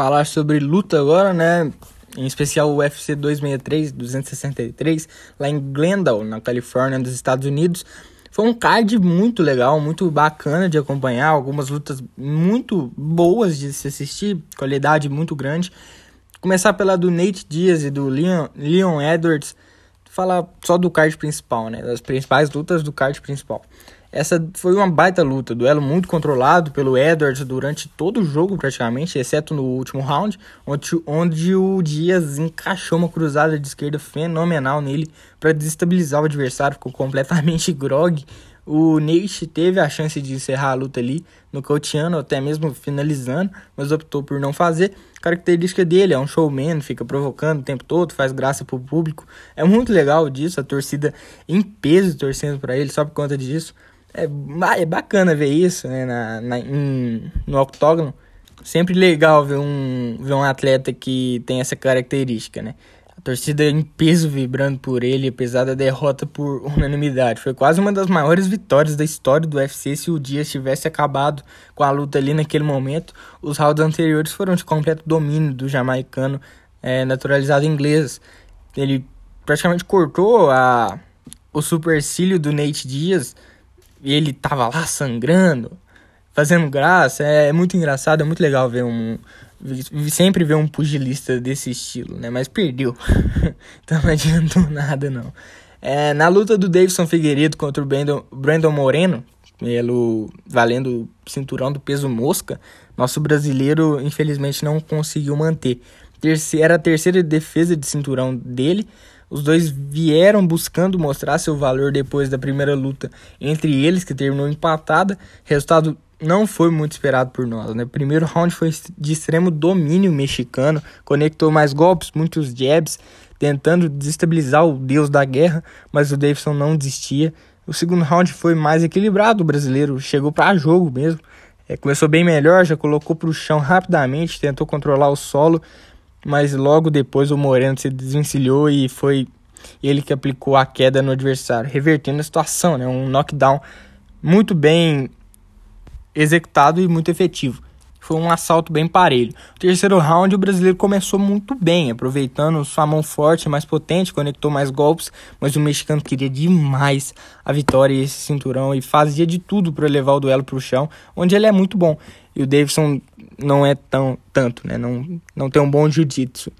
falar sobre luta agora, né? Em especial o UFC 263, 263, lá em Glendale, na Califórnia, nos Estados Unidos. Foi um card muito legal, muito bacana de acompanhar, algumas lutas muito boas de se assistir, qualidade muito grande. Começar pela do Nate Diaz e do Leon, Leon Edwards, falar só do card principal, né? Das principais lutas do card principal. Essa foi uma baita luta, duelo muito controlado pelo Edwards durante todo o jogo praticamente, exceto no último round, onde, onde o Dias encaixou uma cruzada de esquerda fenomenal nele para desestabilizar o adversário, ficou completamente grog. O Nate teve a chance de encerrar a luta ali, nocauteando, até mesmo finalizando, mas optou por não fazer. Característica dele é um showman, fica provocando o tempo todo, faz graça pro público. É muito legal disso, a torcida em peso torcendo para ele só por conta disso. É, é bacana ver isso, né, na, na, em, no octógono. Sempre legal ver um, ver um atleta que tem essa característica, né? A torcida em peso vibrando por ele, apesar da derrota por unanimidade. Foi quase uma das maiores vitórias da história do UFC se o Dias tivesse acabado com a luta ali naquele momento. Os rounds anteriores foram de completo domínio do jamaicano é, naturalizado inglês. Ele praticamente cortou a, o supercílio do Nate Diaz e ele tava lá sangrando, fazendo graça. É, é muito engraçado, é muito legal ver um. Sempre ver um pugilista desse estilo, né? Mas perdeu. então não adiantou nada, não. É, na luta do Davidson Figueiredo contra o Brandon, Brandon Moreno, pelo valendo cinturão do peso mosca, nosso brasileiro infelizmente não conseguiu manter. Era a terceira defesa de cinturão dele, os dois vieram buscando mostrar seu valor depois da primeira luta entre eles, que terminou empatada. Resultado não foi muito esperado por nós. Né? O primeiro round foi de extremo domínio mexicano, conectou mais golpes, muitos jabs, tentando desestabilizar o deus da guerra, mas o Davidson não desistia. O segundo round foi mais equilibrado, o brasileiro chegou para jogo mesmo. É, começou bem melhor, já colocou para o chão rapidamente, tentou controlar o solo mas logo depois o Moreno se desvencilhou e foi ele que aplicou a queda no adversário, revertendo a situação, né? Um knockdown muito bem executado e muito efetivo. Foi um assalto bem parelho. No terceiro round, o brasileiro começou muito bem, aproveitando sua mão forte, mais potente, conectou mais golpes, mas o mexicano queria demais a vitória e esse cinturão e fazia de tudo para levar o duelo para o chão, onde ele é muito bom. E o Davidson não é tão tanto, né? Não, não tem um bom jiu-jitsu.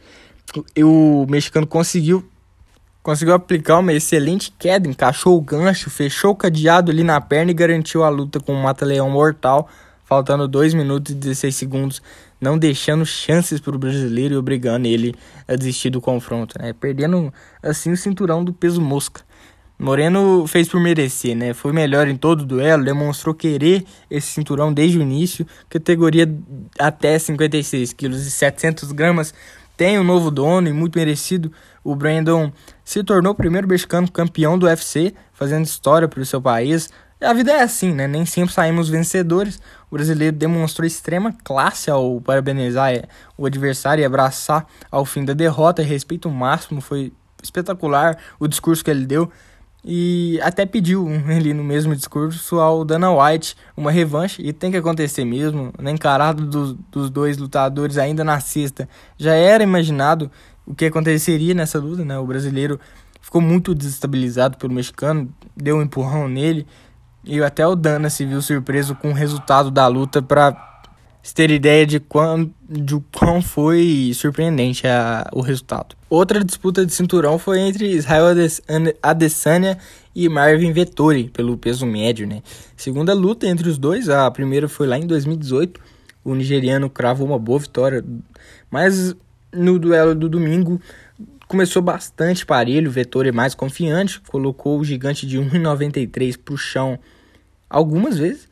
E o mexicano conseguiu conseguiu aplicar uma excelente queda, encaixou o gancho, fechou o cadeado ali na perna e garantiu a luta com um mata-leão mortal, faltando 2 minutos e 16 segundos, não deixando chances para o brasileiro e obrigando ele a desistir do confronto, né? Perdendo assim o cinturão do peso mosca. Moreno fez por merecer, né? Foi melhor em todo o duelo, demonstrou querer esse cinturão desde o início. Categoria até 56 quilos e 700 gramas tem um novo dono e muito merecido. O Brandon se tornou o primeiro mexicano campeão do UFC, fazendo história para o seu país. A vida é assim, né? Nem sempre saímos vencedores. O brasileiro demonstrou extrema classe ao parabenizar é, o adversário e abraçar ao fim da derrota. Respeito máximo, foi espetacular o discurso que ele deu e até pediu ali no mesmo discurso ao Dana White uma revanche e tem que acontecer mesmo, na encarada do, dos dois lutadores ainda na sexta. Já era imaginado o que aconteceria nessa luta, né? O brasileiro ficou muito desestabilizado pelo mexicano, deu um empurrão nele e até o Dana se viu surpreso com o resultado da luta para ter ideia de quão, de quão foi surpreendente a, o resultado. Outra disputa de cinturão foi entre Israel Adesanya e Marvin Vettori, pelo peso médio. Né? Segunda luta entre os dois, a primeira foi lá em 2018, o nigeriano cravou uma boa vitória, mas no duelo do domingo começou bastante parelho, Vettori mais confiante, colocou o gigante de 1,93 para o chão algumas vezes,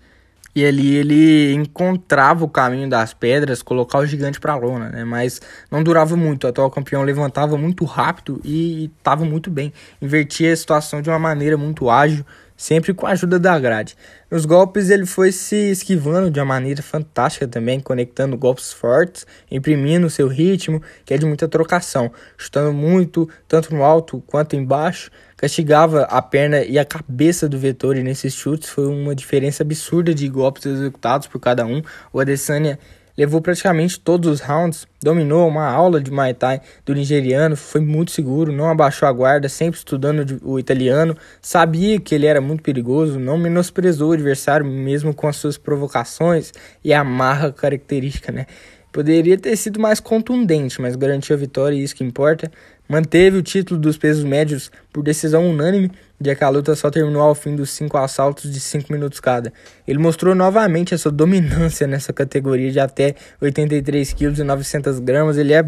e ali ele encontrava o caminho das pedras, colocar o gigante para lona, né? Mas não durava muito. O atual campeão levantava muito rápido e estava muito bem. Invertia a situação de uma maneira muito ágil, sempre com a ajuda da grade. Nos golpes ele foi se esquivando de uma maneira fantástica também, conectando golpes fortes, imprimindo seu ritmo, que é de muita trocação, chutando muito, tanto no alto quanto embaixo, castigava a perna e a cabeça do Vettori nesses chutes, foi uma diferença absurda de golpes executados por cada um. O Adesanya levou praticamente todos os rounds, dominou uma aula de Muay Thai do nigeriano, foi muito seguro, não abaixou a guarda, sempre estudando o italiano, sabia que ele era muito perigoso, não menosprezou o adversário mesmo com as suas provocações e a marra característica, né? Poderia ter sido mais contundente, mas garantiu a vitória e isso que importa. Manteve o título dos pesos médios por decisão unânime, já que a luta só terminou ao fim dos cinco assaltos de 5 minutos cada. Ele mostrou novamente a sua dominância nessa categoria de até 83 kg e 900 gramas. Ele é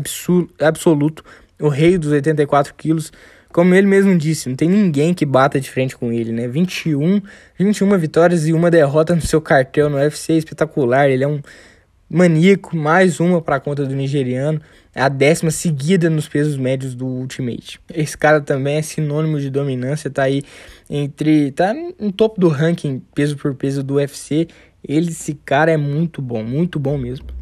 absoluto, o rei dos 84 quilos. Como ele mesmo disse, não tem ninguém que bata de frente com ele, né? 21, 21 vitórias e uma derrota no seu cartel no UFC, espetacular. Ele é um maníaco, mais uma para a conta do nigeriano, a décima seguida nos pesos médios do Ultimate. Esse cara também é sinônimo de dominância, tá aí entre tá no topo do ranking peso por peso do UFC. Ele, esse cara é muito bom, muito bom mesmo.